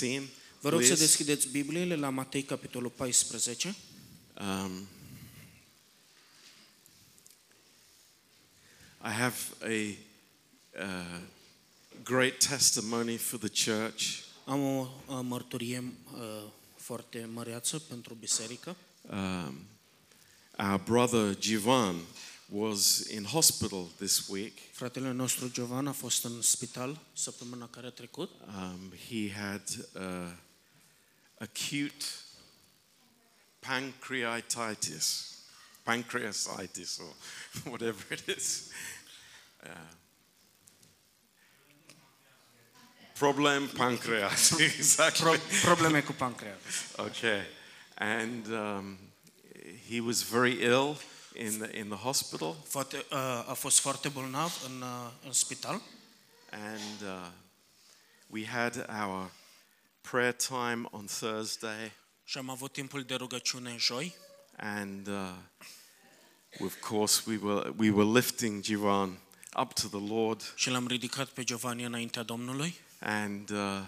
14. Vă rog să please. deschideți Bibliile la Matei, capitolul 14. Um, I have a uh, great testimony for the church. Am o uh, mărturie uh, foarte măreață pentru biserică. Um, our brother Jivan was in hospital this week. Fratele nostru Giovan a fost în spital săptămâna care a trecut. Um, he had uh, acute pancreatitis, pancreatitis, or whatever it is. Uh, problem pancreas, exactly. Pro- probleme cu pancreas. Okay, and um, he was very ill in the, in the hospital, Foarte, uh, a fost foarte bolnav în, uh, în spital and uh, we had our prayer time on Thursday, și am avut timpul de rugăciune joi and uh, of course we were we were lifting Jivan up to the Lord, și l-am ridicat pe Giovanni înaintea Domnului. and uh,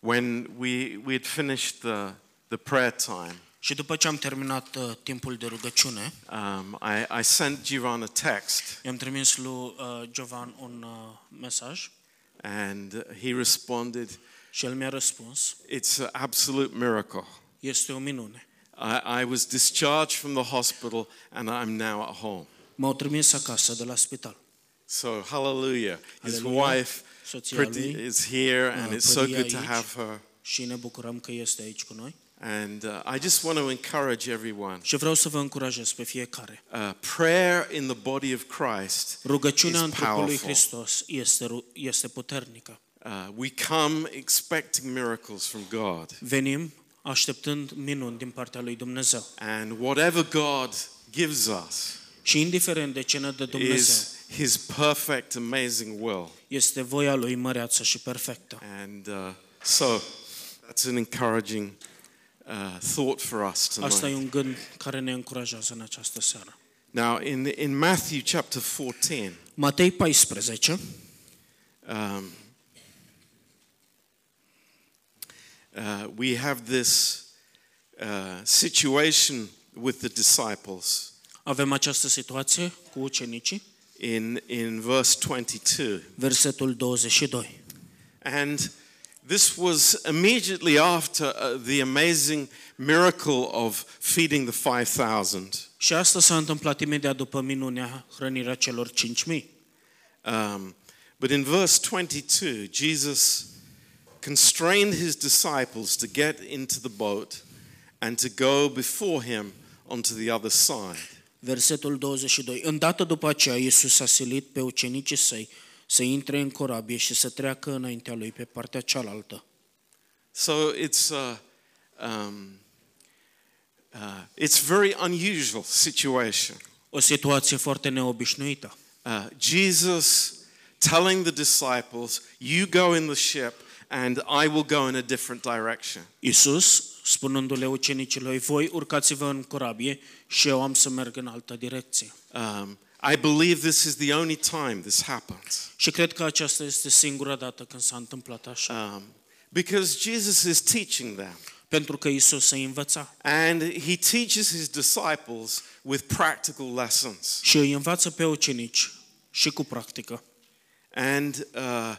when we we had finished the the prayer time. Și după ce am terminat uh, timpul de rugăciune, Um, I, I sent Jivan a text, i-am trimis lui uh, Giovan un uh, mesaj and he responded, și el mi-a răspuns. It's an absolute miracle. Este o minune. I, I was discharged from the hospital and I'm now at home. M-au trimis acasă de la spital. So, hallelujah. His Hallelujah. wife Soția pretty, lui is here and uh, it's so Păria good to aici. have her. și ne bucurăm că este aici cu noi. And uh, I just want to encourage everyone. Și vreau să vă încurajez pe fiecare. Uh, prayer in the body of Christ Rugăciunea is în trupul lui powerful. Hristos este, ru- este puternică. Uh, we come expecting miracles from God. Venim așteptând minuni din partea lui Dumnezeu. And whatever God gives us Și indiferent de ce ne dă Dumnezeu, is His perfect, amazing will. este voia lui măreață și perfectă. And uh, so that's an encouraging uh, thought for us Asta e tonight. un gând care ne încurajează în această seară. Now, in, in Matthew chapter 14, Matei 14, um, uh, we have this uh, situation with the disciples avem această situație cu ucenicii, in, in verse 22. versetul 22. And this was immediately after uh, the amazing miracle of feeding the 5,000. Și asta s-a întâmplat imediat după minunea hrănirea celor 5.000. Um, but in verse 22, Jesus constrained his disciples to get into the boat and to go before him onto the other side. Versetul 22. Îndată după aceea, Iisus a silit pe ucenicii săi să intre în corabie și să treacă înaintea lui pe partea cealaltă. So it's a, um, uh, it's very unusual situation. O situație foarte neobișnuită. Uh, Jesus telling the disciples, "You go in the ship, and I will go in a different direction." Iisus, spunându-le ucenicilor, voi urcați-vă în corabie și eu am să merg în altă direcție. Um, I believe this is the only time this happens. Și cred că aceasta este singura dată când s-a întâmplat așa. Um, because Jesus is teaching them. Pentru că Iisus îi învăța. And he teaches his disciples with practical lessons. Și îi învață pe ucenici și cu practică. And uh,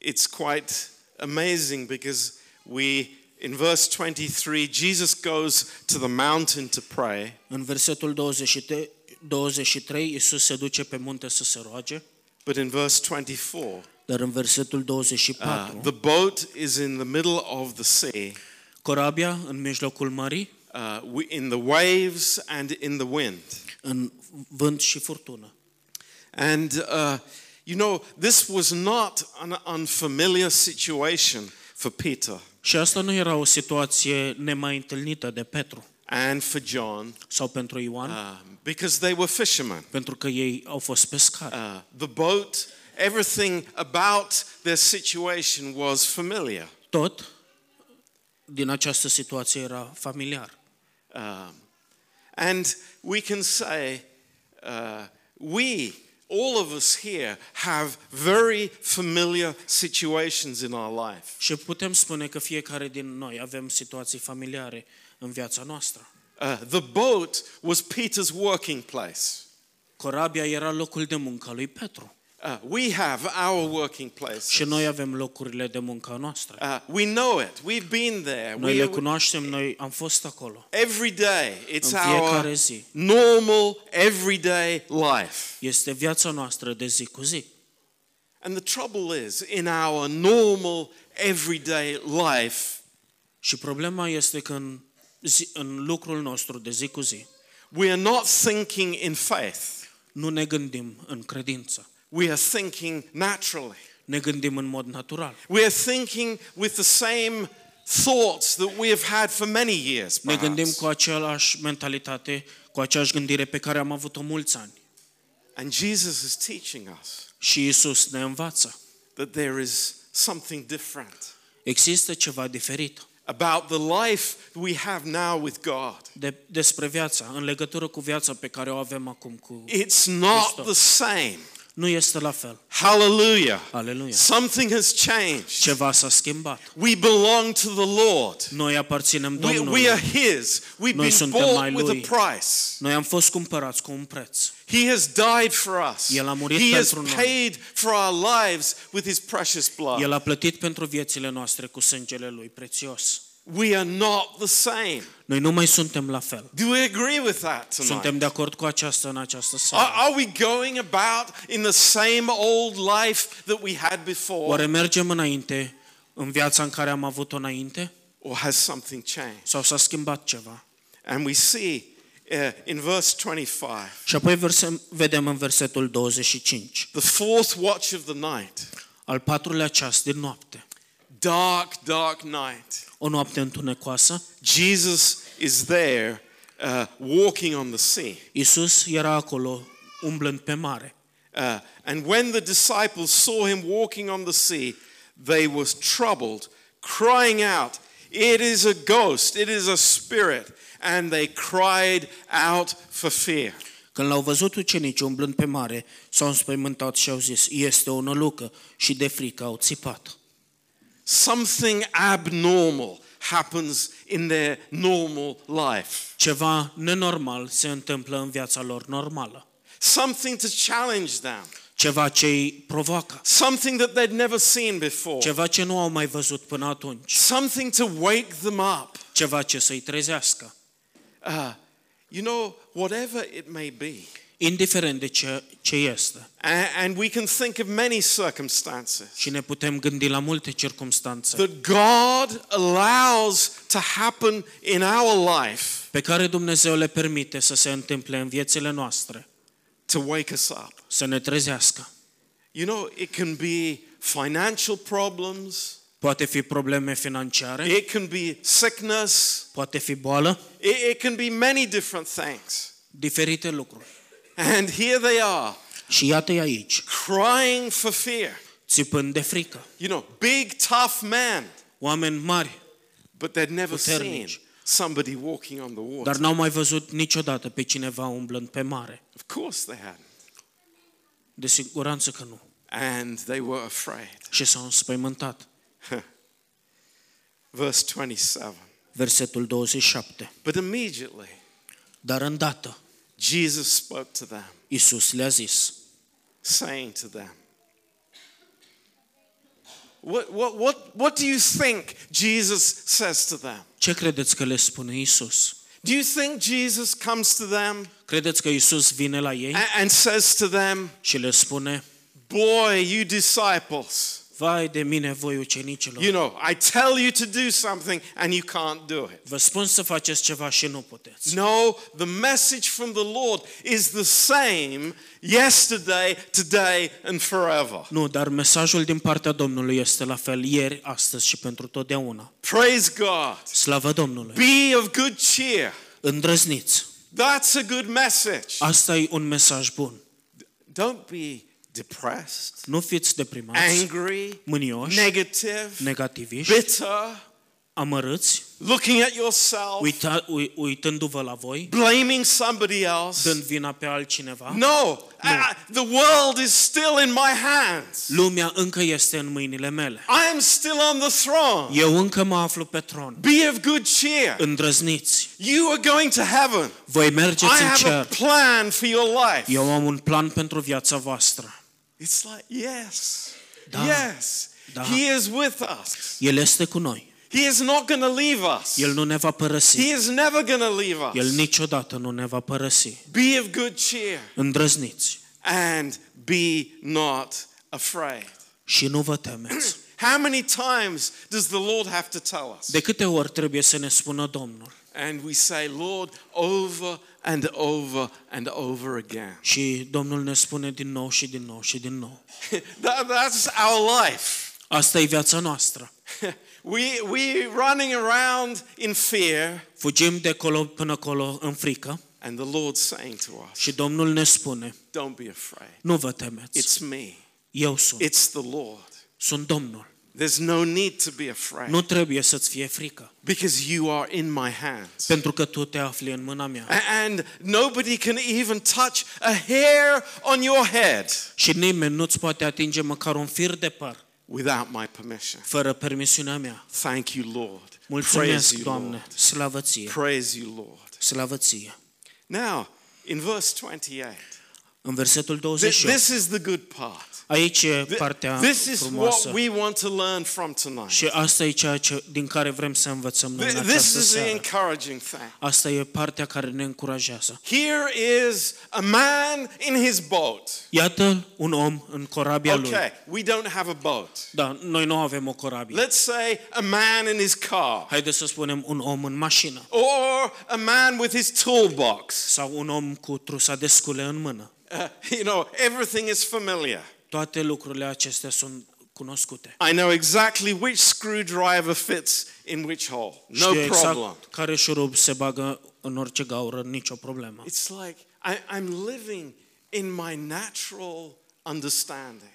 it's quite amazing because we, in verse 23, Jesus goes to the mountain to pray. În versetul 23, 23 Iisus se duce pe munte să se roage, But in verse 24, dar în versetul uh, 24 the boat is in the middle of the sea, corabia în mijlocul mării, uh, we- in the waves and in the wind. în vânt și furtună. And, uh, you know, this was not an unfamiliar situation for Peter Și asta nu era o situație nemai întâlnită de Petru and for John sau pentru Ioan, um, because they were fishermen. pentru că ei au fost pescari. Uh, the boat, everything about their situation was familiar. Tot din această situație era familiar. Um, and we can say, uh, we all of us here have very familiar situations in our life. Și putem spune că fiecare din noi avem situații familiare în viața noastră. Uh, the boat was Peter's working place. Corabia era locul de muncă al lui Petru. Uh, we have our working places. Și noi avem locurile de muncă a noastră. Uh, we know it. We've been there. Noi le We, cunoaștem, noi am fost acolo. every day, it's În fiecare our zi. normal, everyday life. Este viața noastră de zi cu zi. And the trouble is, in our normal, everyday life, Și problema este că în, zi, în lucrul nostru de zi cu zi we are not thinking in faith. nu ne gândim în credință. We are thinking naturally. Ne gândim în mod natural. We are thinking with the same thoughts that we have had for many years. Ne gândim perhaps. cu aceeași mentalitate, cu aceeași gândire pe care am avut-o mulți ani. And Jesus is teaching us Și Isus ne învață. that there is something different Există ceva diferit about the life we have now with God. de, despre viața, în legătură cu viața pe care o avem acum cu... It's not Hristos. the same. Nu este la fel. Hallelujah. Aleluia. Something has changed. Ceva s-a schimbat. We belong to the Lord. Noi aparținem We, Domnului. we are His. We've Noi been suntem bought ai with Lui. a price. Noi am fost cumpărați cu un preț. He has died for us. El a murit He has pentru noi. paid for our lives with His precious blood. El a plătit pentru viețile noastre cu sângele Lui prețios. We are not the same. Noi nu mai suntem la fel. Do we agree with that tonight? Suntem de acord cu aceasta în această Are, seară. are we going about in the same old life that we had before? Oare mergem înainte în viața în care am avut-o înainte? Or has something changed? Sau s-a schimbat ceva? And we see uh, in verse 25, Și apoi verse, vedem în versetul 25. the fourth watch of the night, Al patrulea ceas din noapte. dark, dark night. O noapte întunecoasă. Jesus is there uh, walking on the sea. Iisus era acolo umblând pe mare. Uh, and when the disciples saw him walking on the sea, they was troubled, crying out, It is a ghost, it is a spirit. And they cried out for fear. Când l-au văzut ucenicii umblând pe mare, s-au înspăimântat și au zis, este o nălucă și de frică au țipat. Something abnormal happens in their normal life. Ceva nenormal se întâmplă în viața lor normală. Something to challenge them. Ceva ce îi provoacă. Something that they'd never seen before. Ceva ce nu au mai văzut până atunci. Something to wake them up. Ceva ce să-i trezească. Uh, you know, whatever it may be. Indiferent de ce, ce este. A- And we can think of many circumstances Și ne putem gândi la multe circumstanțe that God allows to happen in our life pe care Dumnezeu le permite să se întâmple în viețile noastre, to wake us up. să ne trezească. You know, it can be financial problems, Poate fi probleme financiare, it can be sickness, poate fi boală, it, it can be many different things. diferite lucruri. And here they are, Și iată-i aici, crying for fear. țipând de frică. You know, big, tough men, Oameni mari, but they'd never seen Puternici. somebody walking on the water. dar n-au mai văzut niciodată pe cineva umblând pe mare. Of course they hadn't. De siguranță că nu. And they were afraid. Și s-au înspăimântat. Verse 27. Versetul 27. But immediately, Dar îndată, Jesus spoke to them, Iisus le-a zis, saying to them, what, what, what, what do you think Jesus says to them? ce credeți că le spune Iisus? Do you think Jesus comes to them Credeți că Iisus vine la ei and, and says to them, și le spune, Boy, you disciples, vai de mine voi ucenicilor, you know, I tell you to do something and you can't do it. vă spun să faceți ceva și nu puteți. No, the message from the Lord is the same yesterday, today, and forever. Nu, dar mesajul din partea Domnului este la fel ieri, astăzi și pentru totdeauna. Praise God. Slavă Domnului! Be of good cheer. Îndrăzniți! That's a good message. Asta e un mesaj bun. Don't be depressed, Nu fiți deprimați, angry, mânioși, negative, negativiști, bitter. amărâți, looking at yourself, uita, ui- uitându-vă la voi, blaming somebody else. dând vina pe altcineva. No, uh, the world is still in my hands. Lumea încă este în mâinile mele. I am still on the throne. Eu încă mă aflu pe tron. Be of good cheer. Îndrăzniți. You are going to heaven. Voi I mergeți în have a cer. plan for your life. Eu am un plan pentru viața voastră. It's like, yes, Da. yes, Da. He is with us. El este cu noi. He is not going to leave us. El nu ne va părăsi. He is never going to leave El us. niciodată nu ne va părăsi. Be of good cheer Îndrăzniți and be not afraid. și nu vă temeți. How many times does the Lord have to tell us? De câte ori trebuie să ne spună Domnul? And we say, Lord, over and over and over again. Și Domnul ne spune din nou și din nou și din nou. That, that's our life. Asta e viața noastră. We, we running around in fear, Fugim de acolo până acolo în frică and the Lord's saying to us, și Domnul ne spune, Don't be afraid. nu vă temeți, It's me, eu sunt, it's the Lord. sunt Domnul. There's no need to be afraid Nu trebuie să-ți fie frică, because you are in my hands. pentru că tu te afli în mâna mea. And nobody can even touch a hair on your head Și nimeni nu-ți poate atinge măcar un fir de păr without my permission. fără permisiunea mea. Thank you, Lord. Praise Mulțumesc, you, Doamne, slavă ție, Praise you, Lord. slavă ție. Now, in verse 28, În versetul 28, this is the good part. Aici e Th- partea This is frumoasă. what we want to learn from tonight. Și asta e ceea ce, din care vrem să învățăm noi în Th- This această is the seară. encouraging thing. Asta e partea care ne încurajează. Here is a man in his boat. Iată un om în corabia lui. Okay, we don't have a boat. Da, noi nu avem o corabie. Let's say a man in his car, Haideți să spunem un om în mașină or a man with his toolbox. sau un om cu trusa de scule în mână. Uh, you know, everything is familiar. Toate lucrurile acestea sunt cunoscute. I know exactly which screwdriver fits in which hole. No Știu problem. exact care șurub se bagă în orice gaură, nicio problemă. It's like I, I'm living in my natural understanding.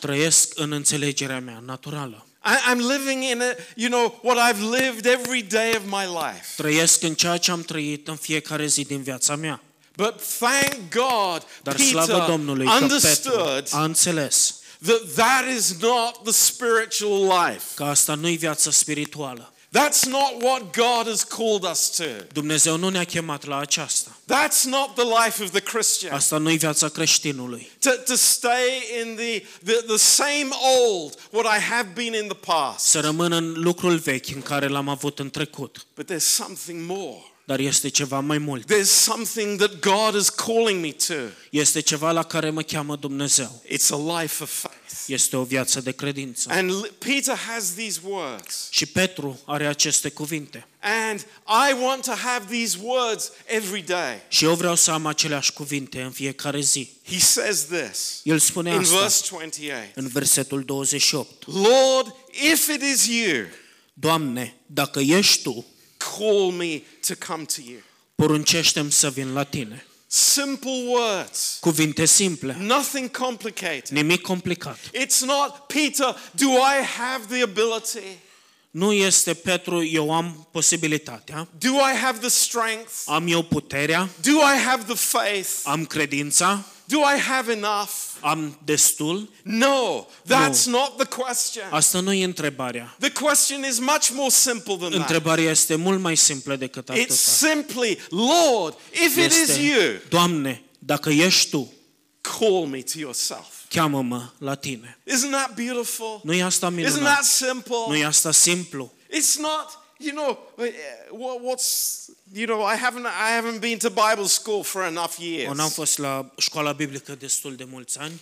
Trăiesc în înțelegerea mea naturală. I, I'm living in a, you know, what I've lived every day of my life. Trăiesc în ceea ce am trăit în fiecare zi din viața mea. But thank God, Dar slavă Peter Domnului că Petru understood a înțeles that that is not the spiritual life. că asta nu e viața spirituală. That's not what God has called us to. Dumnezeu nu ne-a chemat la aceasta. That's not the life of the Christian. Asta nu e viața creștinului. To, to stay in the, the, the same old, what I have been in the past. Să rămân în lucrul vechi în care l-am avut în trecut. But there's something more. Dar este ceva mai mult. There's something that God is calling me to. Este ceva la care mă cheamă Dumnezeu. It's a life of faith. Este o viață de credință. And L- Peter has these words. Și Petru are aceste cuvinte. And I want to have these words every day. Și eu vreau să am aceleași cuvinte în fiecare zi. He says this El spune in asta verse 28 în versetul 28. Lord, if it is you, Doamne, dacă ești Tu, call me to come to you. poruncește-mi să vin la Tine. Simple words, Cuvinte simple, nothing complicated. nimic complicat. It's not, Peter, do I have the ability? Nu este Petru, eu am posibilitatea, Do I have the strength? am eu puterea, Do I have the faith? am credința, Do I have enough? am destul. No, that's not the question. Asta nu e întrebarea. The question is much more simple than that. Întrebarea este mult mai simplă decât It's atâta. simply, Lord, if it is you, Este, Doamne, dacă ești Tu, call me to yourself. cheamă-mă la Tine. Isn't that beautiful? Nu e asta Isn't minunat? that simple? Nu e asta simplu? It's not, you know, uh, what- what's, you know, I haven't, I haven't been to Bible school for enough years. Eu n-am fost la școala biblică destul de mulți ani.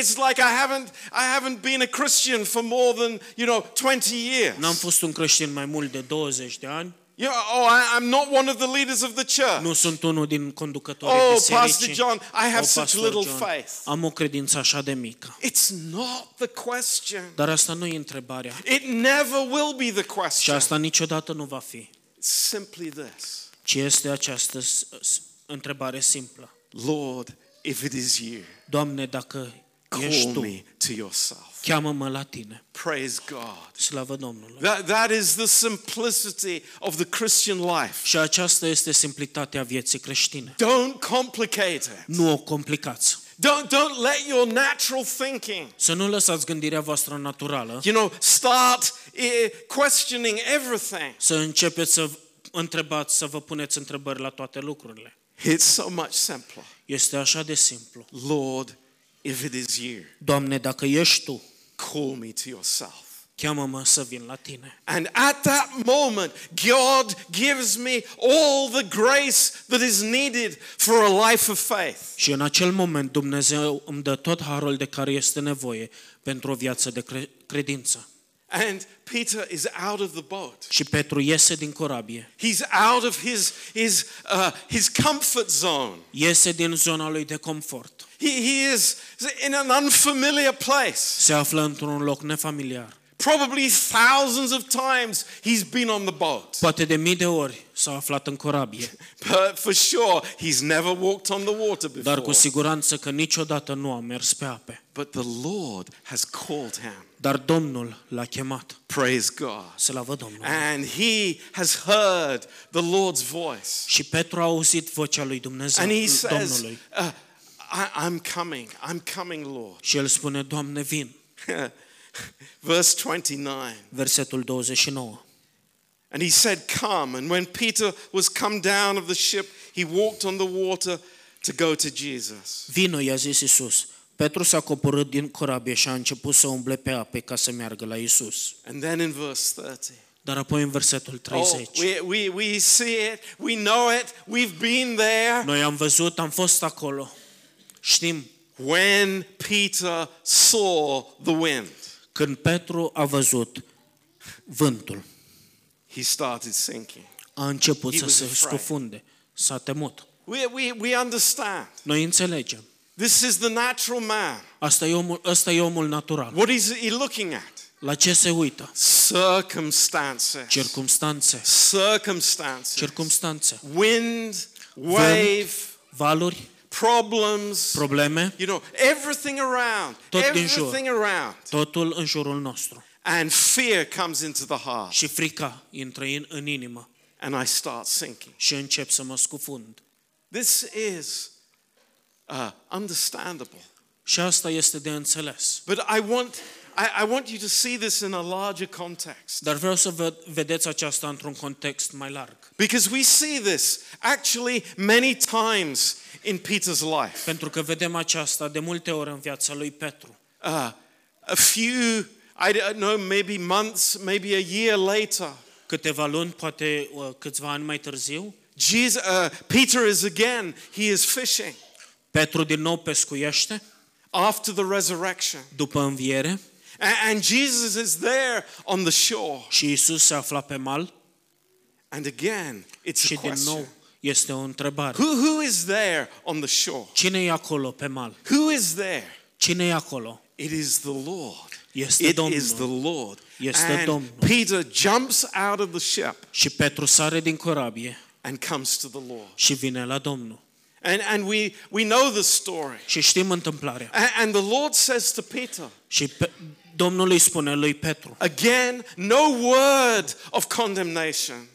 It's like I haven't, I haven't been a Christian for more than, you know, 20 years. N-am fost un creștin mai mult de 20 de ani. You know, oh, I, I'm not one of the leaders of the church. Nu sunt unul din conducătorii Oh, bisericii. Pastor John, I have Oh, such Pastor little John, faith. Am o credință așa de mică. It's not the question. Dar asta nu e întrebarea. It never will be the Și question. asta niciodată nu va fi. It's simply this Ci este această s- s- întrebare simplă. Lord, if it is you, Doamne, dacă Ești Call tu. me to yourself. Cheamă-mă la tine. Praise God. Slavă Domnului. That, that is the simplicity of the Christian life. Și aceasta este simplitatea vieții creștine. Don't complicate it. Nu o complicați. Don't, don't let your natural thinking, Să nu lăsați gândirea voastră naturală you know, start eh, questioning everything. să începeți să întrebați, să vă puneți întrebări la toate lucrurile. It's so much simpler. Este așa de simplu. Lord, if it is you, Doamne, dacă ești Tu, call me to yourself. cheamă-mă să vin la Tine. And at that moment, God gives me all the grace that is needed for a life of faith. Și în acel moment Dumnezeu îmi dă tot harul de care este nevoie pentru o viață de cre- credință. And Peter is out of the boat. Și Petru iese din corabie, He's out of his, his, uh, his comfort zone. iese din zona lui de confort. He, he is in an unfamiliar place. Se află într-un loc nefamiliar. Probably thousands of times he's been on the boat. Poate de mii de ori s-a aflat în corabie, But for sure, he's never walked on the water before. dar cu siguranță că niciodată nu a mers pe ape. But the Lord has called him. Dar Domnul l-a chemat. Praise God. Slavă Domnului. And he has heard the Lord's voice. Și Petru a auzit vocea lui Dumnezeu, And he says, Domnului. uh, I, I'm coming. I'm coming, Lord. Și el spune, Doamne, vin. Verse 29. Versetul 29. And he said, Come. And when Peter was come down of the ship, he walked on the water to go to Jesus. Vino, i-a zis Isus. Petru s-a coborât din corabie și a început să umble pe ape ca să meargă la Isus. And then in verse 30. Dar apoi în versetul Oh, 30. we, we, we see it, we know it, we've been there. Noi am văzut, am fost acolo. Știm, When Peter saw the wind, când Petru a văzut vântul, he started sinking. a început He să was se afraid. scufunde, s-a temut. We, we, we understand. Noi înțelegem. This is the natural man. Asta e omul, ăsta e omul natural. What is he looking at? La ce se uită? Circumstances. Circumstanțe. Circumstances. Circumstanțe. Wind, wave, Valuri, problems. probleme, You know, everything around. Tot din jur. Everything around. totul în jurul nostru. And fear comes into the heart. Și frica intră în, în inimă And I start sinking. și încep să mă scufund. This is uh, understandable. Și asta este de înțeles. But I want, I, I want you to see this in a larger context. Dar vreau să vă vedeți aceasta într-un context mai larg. Because we see this actually many times in Peter's life. Pentru că vedem aceasta de multe ori în viața lui Petru. Uh, a few, I don't know, maybe months, maybe a year later, Câteva luni, poate uh, câțiva ani mai târziu, Jesus, uh, Peter is again, he is fishing Petru din nou pescuiește after the resurrection. după înviere A- And Jesus is there on the shore. și Isus se afla pe mal And again, it's și a din nou question. Este o întrebare. Who, who is there on the shore? Cine e acolo pe mal? Who is there? Cine e acolo? It is the Lord. Este It Domnul. is the Lord. Este and Domnul. Peter jumps out of the ship Și Petru sare din corabie and comes to the Lord. și vine la Domnul. And, and we, we know the story. Și știm întâmplarea. A- And the Lord says to Peter, Și pe, Domnul îi spune lui Petru, again, no word of condemnation,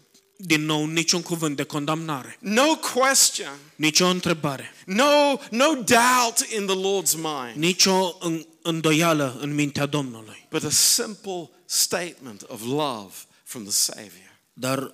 din nou niciun cuvânt de condamnare, no question, nicio întrebare, no, no doubt in the Lord's mind, nicio în- îndoială în mintea Domnului, but a simple statement of love from the Savior. dar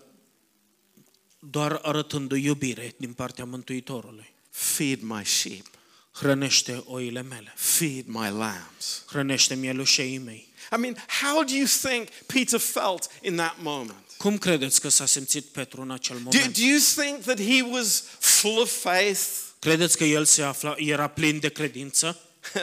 doar arătându-i iubire din partea Mântuitorului. Feed my sheep, Hrănește oile mele, feed my lambs. hrănește mielușeii mei. I mean, how do you think Peter felt in that moment? Cum credeți că s-a simțit Petru în acel Do, moment? do you think that he was full of faith? Credeți că el se afla, era plin de credință?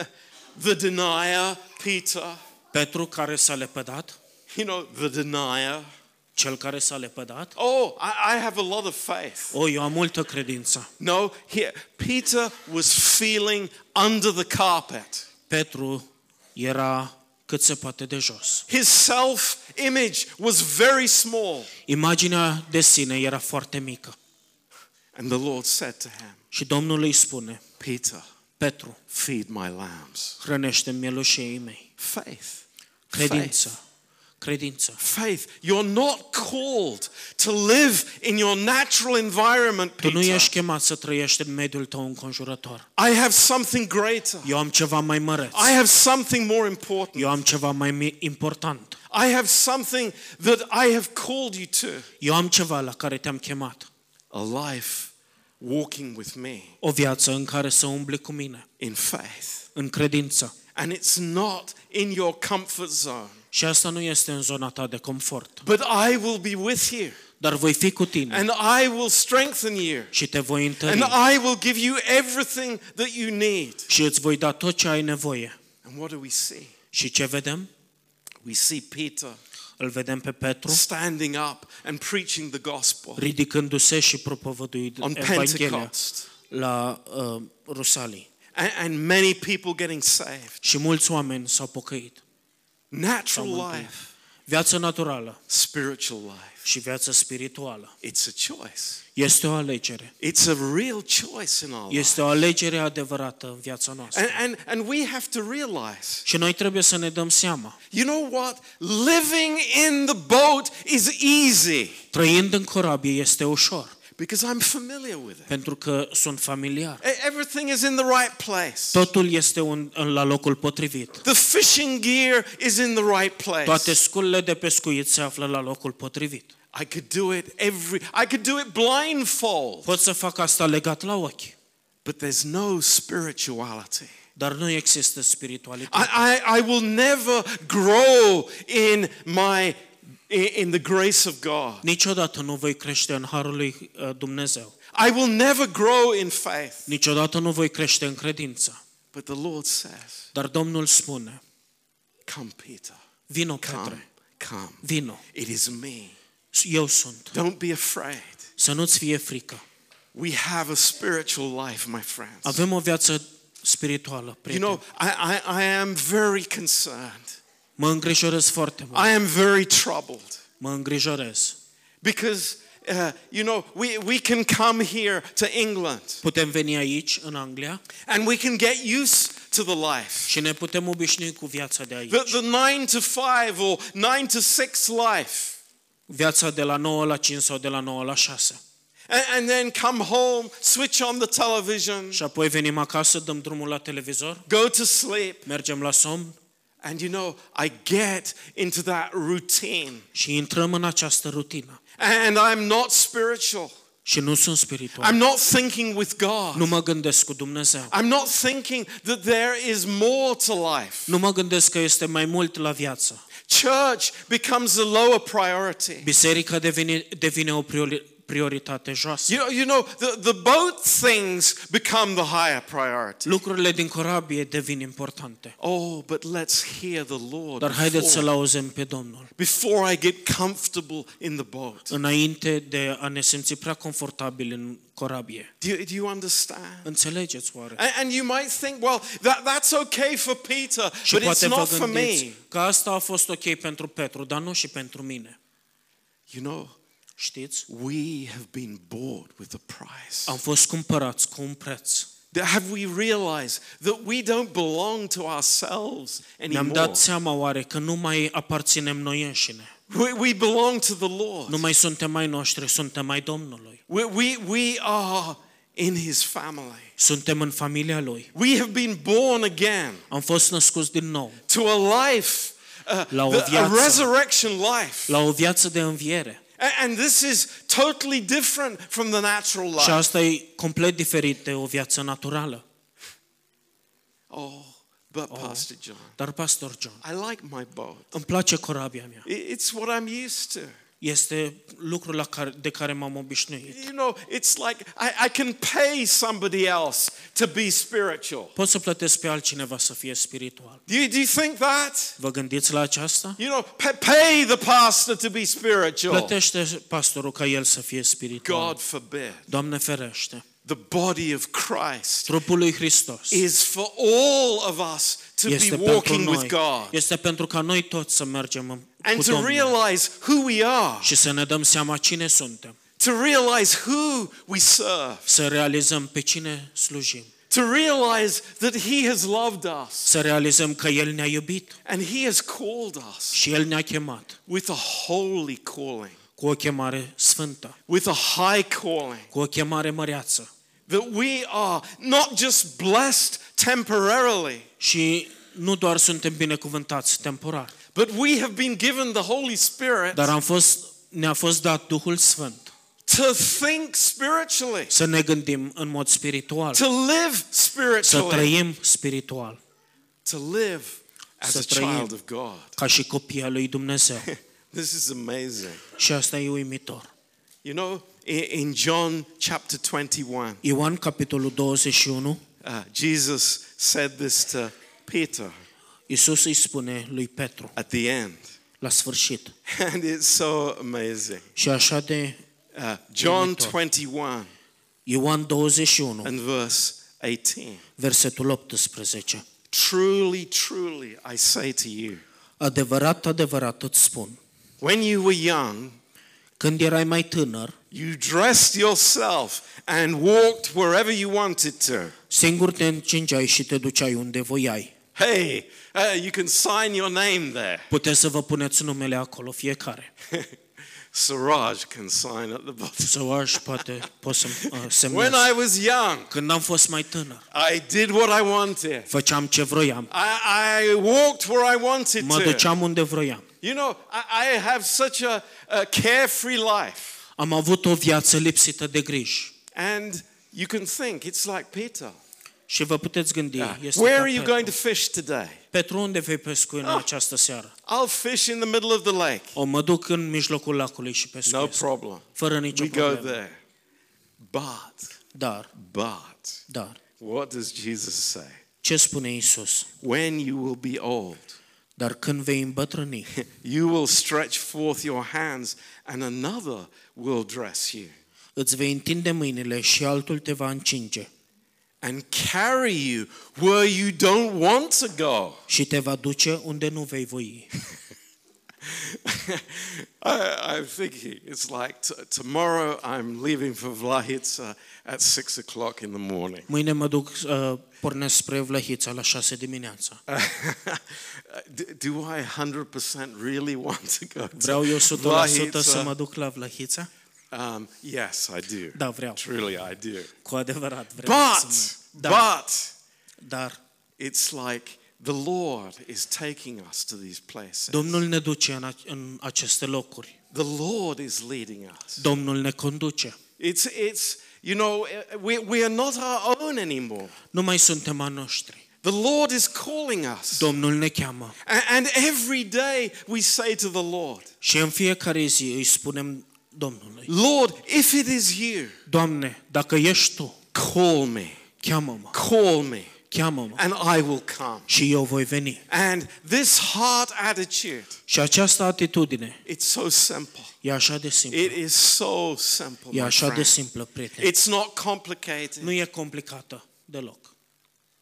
the denier, Peter, Petru care s-a lepădat? you know, the denier. Cel care s-a lepădat? Oh, I, I have a lot of faith. O, eu am multă credință. No, here, Peter was feeling under the carpet. Petru era cât se poate de jos. His self image was very small. Imaginea de sine era foarte mică. And the Lord said to him, Și Domnul îi spune, Peter, Petru, feed my lambs. hrănește mielușii mei. Faith. Credință. Credință. Faith. You're not called to live in your natural environment, Tu nu Peter. ești chemat să trăiești în mediul tău înconjurător. I have something greater. Eu am ceva mai măreț. I have something more important. Eu am ceva mai mi- important. I have something that I have called you to. Eu am ceva la care te-am chemat. A life walking with me O viață în care să umbli cu mine. in faith. În credință. And it's not in your comfort zone, Și asta nu este în zona ta de confort. but I will be with you Dar voi fi cu tine and I will strengthen you și te voi and întări I will give you everything that you need. și îți voi da tot ce ai nevoie. And what do we see? Și ce vedem? We see Peter Îl vedem pe Petru standing up and preaching the gospel ridicându-se și propovăduind on Evanghelia Pentecost. la uh, Rusalii. And, and many people getting saved. Și mulți oameni s-au pocăit. Natural mântuit. life, Viața naturală spiritual life. și viața spirituală It's a choice. este o alegere. It's a real choice in our life. Este o alegere adevărată în viața noastră. And, and, and we have to realize Și noi trebuie să ne dăm seama. you know what? Living in the boat is easy Trăind în corabie este ușor, because I'm familiar with it. pentru că sunt familiar. E- Everything is in the right place. Totul este un, la locul potrivit. The fishing gear is in the right place. Toate sculele de pescuit se află la locul potrivit. I could do it every I could do it blindfold. Pot să fac asta legat la ochi, But there's no spirituality. dar nu există spiritualitate. I, I, I will never grow in my in the grace of God. Niciodată nu voi crește în harul lui uh, Dumnezeu. I will never grow in faith. Niciodată nu voi crește în credință. But the Lord says, Dar Domnul spune, Come, Peter. vino Come. Petre, Come. vino, It is me. eu sunt. Don't be afraid. Să nu-ți fie frică. We have a spiritual life, my friends. Avem o viață spirituală, You prieteni. know, I, I, I am very concerned. Mă îngrijorez foarte mult. I am very troubled Mă îngrijorez. because, uh, you know, we, we can come here to England Putem veni aici, în Anglia, and we can get used to the life. și ne putem obișnui cu viața de aici. The, the 9 to 5 or 9 to 6 life. Viața de la 9 la 5 sau de la 9 la 6. And, and then come home, switch on the television, Și apoi venim acasă, dăm drumul la televizor, go to sleep, mergem la somn and you know, I get into that routine. și intrăm în această rutină. And I'm not spiritual. Și nu sunt spiritual. I'm not thinking with God. Nu mă gândesc cu Dumnezeu. I'm not thinking that there is more to life. Nu mă gândesc că este mai mult la viață. Church becomes a lower priority. Biserica devine, devine o priori- prioritate joasă. You know, you know the, the boat things become the higher priority. Lucrurile din corabie devin importante. Oh, but let's hear the Lord Dar haideți să-L before, auzim pe Domnul. before I get comfortable in the boat. Înainte de a ne simți prea confortabil în corabie. Do you, do you understand? Înțelegeți oare? And, and you might think, well, that, that's okay for Peter, Și but it's poate vă not for gândiți me. că asta a fost ok pentru Petru, dar nu și pentru mine. You know, Știți? we have been bought with a price. Am fost cumpărați cu un preț. Have we realized that we don't belong to ourselves Ne-am anymore? dat seama oare că nu mai aparținem noi înșine. We, we belong to the Lord. Nu mai suntem mai noștri, suntem mai Domnului. We, we, we are in His family. Suntem în familia Lui. We have been born again Am fost născuți din nou to a life, uh, La o the- a viață. resurrection life. la o viață de înviere. A- And this is totally different from the natural Și life. asta e complet diferit de o viață naturală. Oh, but Pastor John, Dar, Pastor John, I like my boat. îmi place corabia mea. I- It's what I'm used to. Este lucrul la care, de care m-am obișnuit. You know, it's like I, I can pay somebody else to be spiritual. Pot să plătesc pe altcineva să fie spiritual. Do you, do you think that? Vă gândiți la aceasta? You know, pa- pay the pastor to be spiritual. Plătește pastorul ca el să fie spiritual. God forbid. Doamne ferește. The body of Christ Trupul lui Hristos is for all of us to este be pentru walking with noi. God Este pentru ca noi toți să mergem în- and cu to Domnul realize who we are, și să ne dăm seama cine suntem. to realize who we serve, Să realizăm pe cine slujim. to realize that He has loved us Să realizăm că El ne-a iubit and He has called us și El ne-a chemat with a holy calling, cu o chemare sfântă, with a high calling. cu o chemare măreață. That we are not just blessed temporarily, Și nu doar suntem binecuvântați temporar, but we have been given the Holy Spirit dar am fost, ne-a fost dat Duhul Sfânt to think spiritually, să ne gândim în mod spiritual, to live să spiritually, trăim spiritual, to live as Să a trăim. child of God. ca și copii al lui Dumnezeu. This is amazing. Și asta e uimitor. You know, i- in John chapter 21, Ioan, capitolul 21, uh, Jesus said this to Peter Iisus îi spune lui Petru at the end. la sfârșit. And it's so amazing. Și așa de Uh, John Uimitor. 21 Ioan 21, and verse 18. versetul 18. Truly, truly, I say to you, Adevărat, adevărat îți spun, when you were young, când erai mai tânăr, you dressed yourself and walked wherever you wanted to. singur te încingeai și te duceai unde voiai. Hey, uh, you can sign your name there. Puteți să vă puneți numele acolo fiecare. Siraj can sign at the bottom. Săuaj poate poți să uh, When semnezi. I was young, Când am fost mai tânăr, I did what I wanted. făceam ce vroiam. I, I walked where I wanted Mă to. duceam unde vroiam. You know, I, I have such a, a carefree life. Am avut o viață lipsită de griji. And you can think, it's like Peter. Și vă puteți gândi, Yeah. este Where ca are you going to Petru. fish today? Petru, unde vei pescui Ah. în această seară? I'll fish in the middle of the lake. O, mă duc în mijlocul lacului și No pescuiesc. problem. Fără nicio We go problemă. there. But, Dar, but, dar, what does Jesus say? ce spune Isus? When you will be old, Dar când vei îmbătrâni, you will stretch forth your hands, and another will dress you îți vei întinde mâinile și altul te va încinge and carry you where you don't want to go. și te va duce unde nu vei voi. I, I'm thinking it's like t- tomorrow I'm leaving for Vlahitsa at six o'clock in the morning. Mâine mă duc, uh, pornesc spre Vlăhița la 6 dimineața. Do I 100% really want to go to Vreau eu 100% să mă duc la Vlăhița? Um, yes, I do. Da, vreau. Truly, I do. Cu adevărat vreau să But, mă... Dar, but, dar it's like the Lord is taking us to these places. Domnul ne duce în, în aceste locuri. The Lord is leading us. Domnul ne conduce. It's, it's you know, we, we are not our own anymore. Nu mai suntem a noștri. The Lord is calling us. Domnul ne cheamă. A- And every day we say to the Lord, Și în fiecare zi îi spunem Domnului, Lord, if it is you, Doamne, dacă ești Tu, call me, cheamă-mă, call me, cheamă-mă and I will come. și eu voi veni. And this heart attitude, Și această atitudine it's so simple. e așa de simplă. It is so simple. E my așa de friend. simplă, prieteni. It's not complicated, Nu e complicată deloc.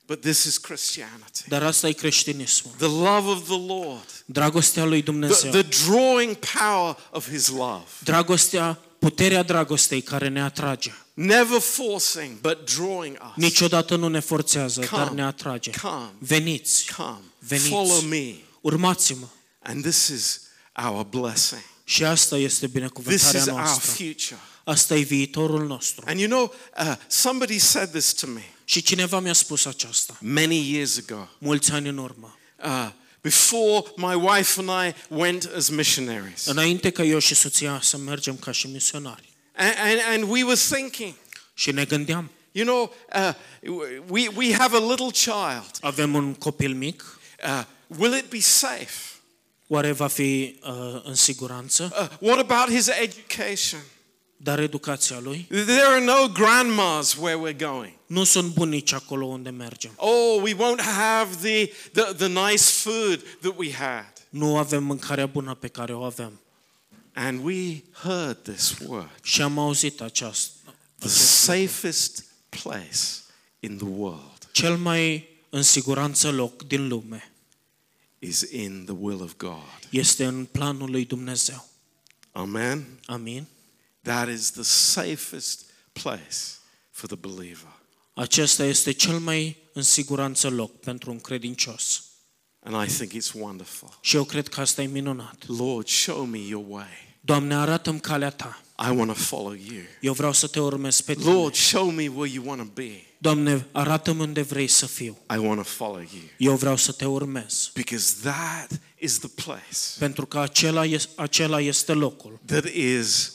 but this is Christianity. Dar asta e creștinismul. The love of the Lord, Dragostea lui the, Dumnezeu. the drawing power of His love. Dragostea, puterea dragostei care ne atrage. Never forcing, but drawing us. Niciodată nu ne forțează, Come, dar ne atrage. come. Veniți, Come, Veniți. follow me. urmați-mă. And this is our blessing. Și asta este This binecuvântarea is our noastră. future. Asta e viitorul nostru. And you know, uh, somebody said this to me Și cineva mi-a spus aceasta many years ago. mulți ani în urmă. Uh, before my wife and I went as missionaries. Înainte ca eu și soția să mergem ca și misionari. And, and, and we were thinking, Și ne gândeam, you know, uh, we, we have a little child. avem un copil mic, Uh, will it be safe? oare va fi uh, în siguranță? Uh, what about his education? Dar educația lui? There are no grandmas where we're going. Nu sunt bunici acolo unde mergem. Oh, we won't have the, the, the nice food that we had. Nu avem mâncarea bună pe care o avem. And we heard this word Și am auzit aceasta. the safest place in the world Cel mai în siguranță loc din lume is in the will of God. este în planul lui Dumnezeu. Amen. Amin? That is the safest place for the believer. Acesta este cel mai în siguranță loc pentru un credincios. And I think it's wonderful. Și eu cred că asta e minunat. Lord, show me your way. Doamne, arată-mi calea Ta. I want to follow you. Eu vreau să te urmez pe tine. Lord, show me where you want to be. Doamne, arată-mi unde vrei să fiu. I want to follow you. Eu vreau să te urmez. Because that is the place Pentru că acela, este, acela este locul that is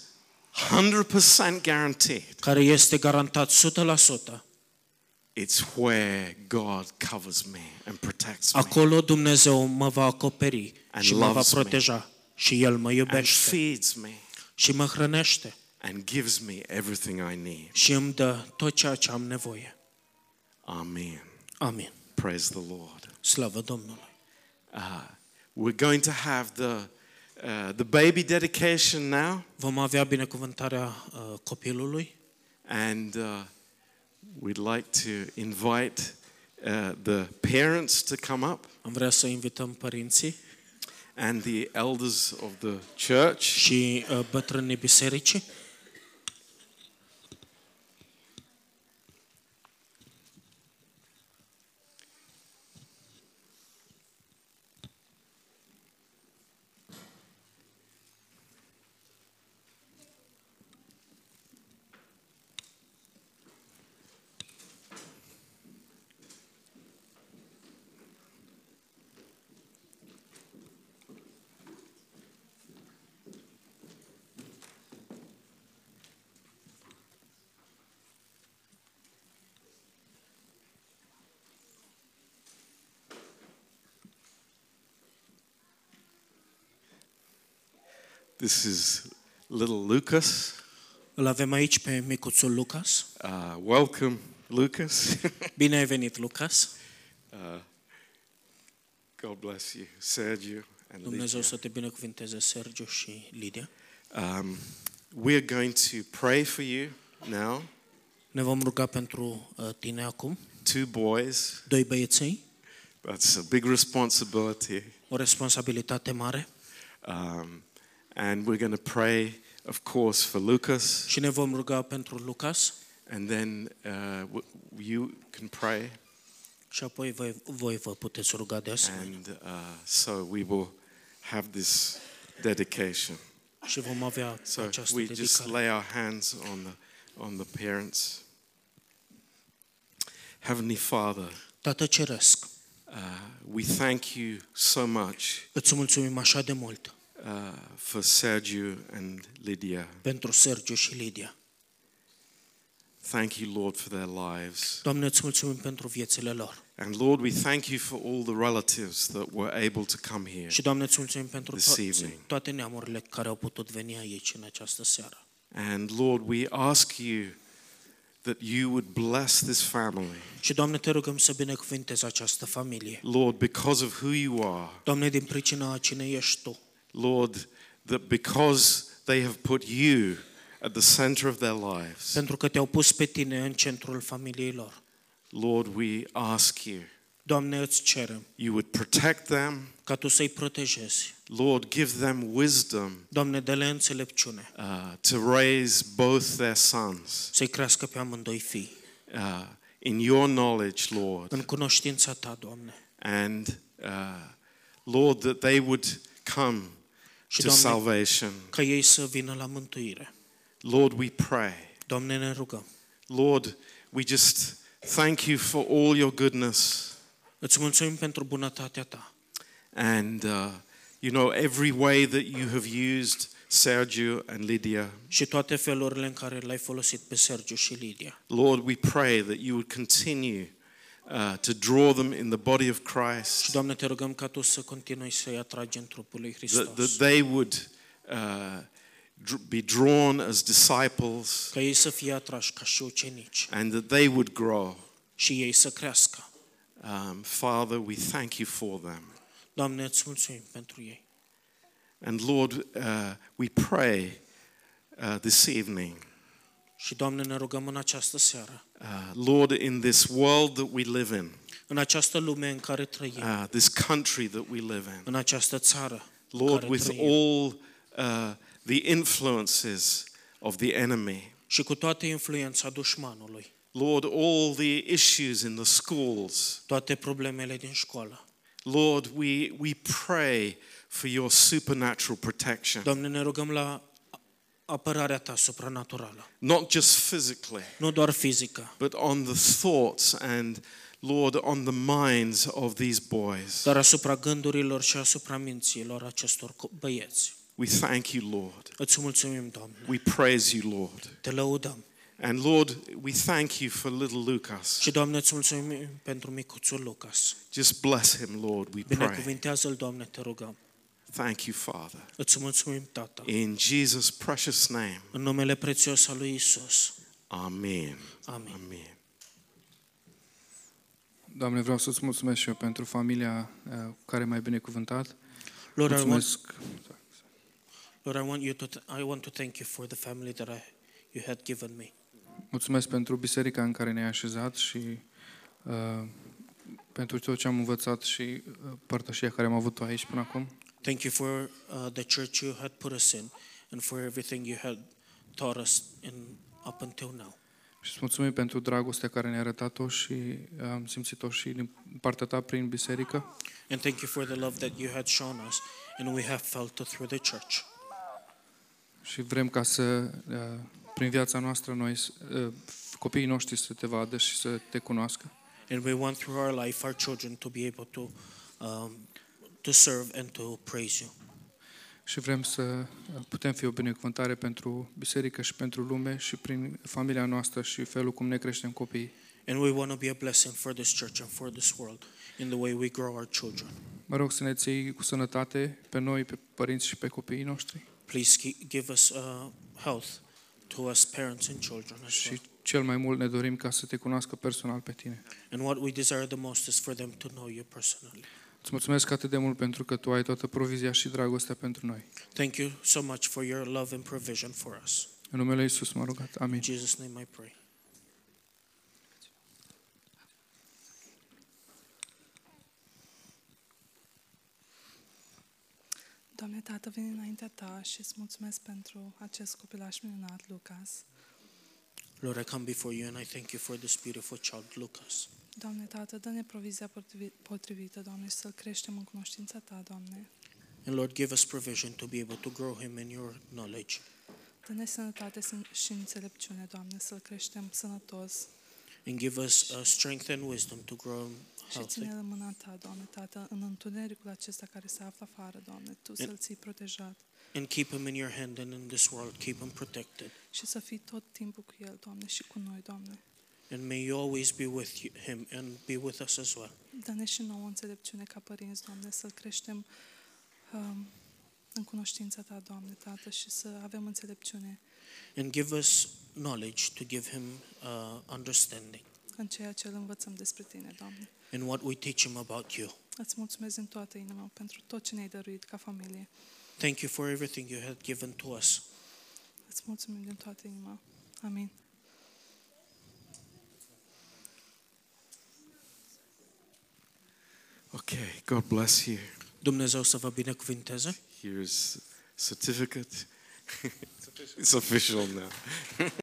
100% guaranteed. care este garantat 100%. It's where God covers me and protects me Acolo Dumnezeu mă va acoperi And și mă va loves me. proteja. Și El mă and iubește feeds me și mă hrănește and gives me everything I need. și îmi dă tot ceea ce am nevoie. Amen. Amin. Praise the Lord. Slavă Domnului. Uh, we're going to have the, uh, the baby dedication now. Vom avea binecuvântarea uh, copilului And uh, we'd like to invite uh, the parents to come up am vrea să invităm părinții and the elders of the church. și uh, bătrânii bisericii. This is little Lucas. Îl avem aici pe micuțul Lucas. Uh, welcome, Lucas. Bine ai venit, Lucas. uh, God bless you, Sergio and Dumnezeu Lydia. să te binecuvinteze, Sergiu și Lidia. Um, we're going to pray for you now. Ne vom ruga pentru uh, tine acum. Two boys. Doi băieței, That's a big responsibility. o responsabilitate mare. Um, and we're going to pray, of course, for Lucas. Și ne vom ruga pentru Lucas And then uh, w- you can pray. și apoi voi, voi vă puteți ruga de asemenea. And uh, so we will have this dedication. Și vom avea So această we just dedicare. lay our hands on the, on the parents. Heavenly Father, Tată Ceresc, uh, we thank you so much îți mulțumim așa de mult uh, for Sergio and Lydia. pentru Sergiu și Lidia. Thank you, Lord, for their lives. Doamne, îți mulțumim pentru viețile lor. And Lord, we thank you for all the relatives that were able to come here. Și, Doamne, îți mulțumim pentru This toate, evening. toate neamurile care au putut veni aici în această seară. And Lord, we ask you that you would bless this family. Și, Doamne, te rugăm să binecuvintezi această familie. Lord, because of who you are. Doamne, din pricina a cine ești Tu. Lord, that because they have put you at the center of their lives, Pentru că te-au pus pe tine în centrul familiei lor. Lord, we ask you, Doamne, îți cerem you would protect them. ca Tu să-i protejezi. Lord, give them wisdom Doamne, dă-le înțelepciune uh, to raise both their sons să-i crească pe amândoi fii. uh, in your knowledge, Lord. În cunoștința Ta, Doamne. And uh, Lord, that they would come Și, to Doamne, salvation. ca ei să vină la mântuire. Lord, we pray. Doamne, ne rugăm. Lord, we just thank you for all your goodness. Îți mulțumim pentru bunătatea Ta. And, uh, you know, every way that you have used Sergio and Lydia. și toate felurile în care l-ai folosit pe Sergiu și Lidia. Lord, we pray that you would continue uh, to draw them in the body of Și, Christ, Doamne, te rugăm ca Tu să continui să-i atragi în trupul lui that, Hristos. that they would uh, dr- be drawn as disciples Ca ei să fie atrași ca și ucenici and that they would grow. și ei să crească. Um, Father, we thank you for them. Doamne, îți mulțumim pentru ei. And Lord, uh, we pray uh, this evening, Și, Doamne, ne rugăm în această seară, uh, Lord, in this world that we live in, în această lume în care trăim, uh, this country that we live in, în această țară în Lord, care with trăim, all uh, the influences of the enemy, și cu toată influența dușmanului. Lord, all the issues in the schools. toate problemele din școală. Lord, we, we pray for your supernatural protection, Doamne, ne rugăm la apărarea Ta supranaturală. not just physically, Nu doar fizică, but on the thoughts and, Lord, on the minds of these boys. dar asupra gândurilor și asupra minților acestor co- băieți. We thank you, Lord. Îți mulțumim, Doamne. We praise you, Lord. Te lăudăm. And Lord, we thank you for little Lucas. Și, Doamne, îți mulțumim pentru micuțul Lucas. Just bless him, Lord, we pray. Binecuvintează-l, Doamne, te rugăm. Thank you, Father. Îți mulțumim, Tată. In Jesus' precious name. În numele prețios al lui Isus. Amen. Amin. Amen. Doamne, vreau să-ți mulțumesc și eu pentru familia uh, care m-ai binecuvântat. Lord, I want, Mulțumesc, Lord, I want you to th- I want to thank you for the family that I you had given me. mulțumesc pentru biserica în care ne-ai așezat și uh, pentru tot ce am învățat și uh, părtășia care am avut-o aici până acum. Thank you for uh, the church you had put us in and for everything you had taught us in up until now. Și îți mulțumim pentru dragostea care ne-ai arătat-o și uh, am simțit-o și din partea ta prin biserică. And thank you for the love that you had shown us and we have felt it through the church. Și vrem ca să, uh, prin viața noastră, noi, uh, copiii noștri să te vadă și să te cunoască. And we want through our life our children to be able to um, to serve and to praise you. Și vrem să uh, putem fi o binecuvântare pentru biserică și pentru lume și prin familia noastră și felul cum ne creștem copiii. And we want to be a blessing for this church and for this world in the way we grow our children. Mă rog să ne ții cu sănătate pe noi, pe părinți și pe copiii noștri. Please keep, give us uh, health to us parents and children as well. Și cel mai mult ne dorim ca să te cunoască personal pe tine. And what we desire the most is for them to know you personally. Îți mulțumesc atât de mult pentru că tu ai toată provizia și dragostea pentru noi. Thank you so much for your love and provision for us. În numele Lui Iisus m-a rugat. Amin. In Jesus' name I pray. Doamne, Tată, vin înaintea Ta și îți mulțumesc pentru acest copilaș minunat, Lucas. Lord, I come before you and I thank you for this beautiful child, Lucas. Doamne, Tată, dă-ne provizia potrivi- potrivită, Doamne, și să-l creștem în cunoștința Ta, Doamne. And Lord, give us provision to be able to grow him in your knowledge. Dă-ne sănătate sân- și înțelepciune, Doamne, să-l creștem sănătos And give us uh, strength and wisdom to grow him și healthy. ține-l în mâna Ta, Doamne, Tată, în întunericul acesta care se află afară, Doamne, Tu să-l ții protejat And keep him in your hand and in this world, keep him protected. și să fii tot timpul cu el, Doamne, și cu noi, Doamne. And may you always be with you, him and be with us as well. Dă-ne și nouă înțelepciune ca părinți, Doamne, să-l creștem um, în cunoștința Ta, Doamne, Tată, și să avem înțelepciune And give us knowledge to give him uh, understanding în ceea ce îl învățăm despre Tine, Doamne. in what we teach him about you. Îți mulțumesc din toată inima pentru tot ce ne-ai dăruit ca familie. Thank you for everything you have given to us. Îți mulțumim din toată inima. Amin. Okay, God bless you. Dumnezeu să vă binecuvinteze. Here's certificate. it's official now.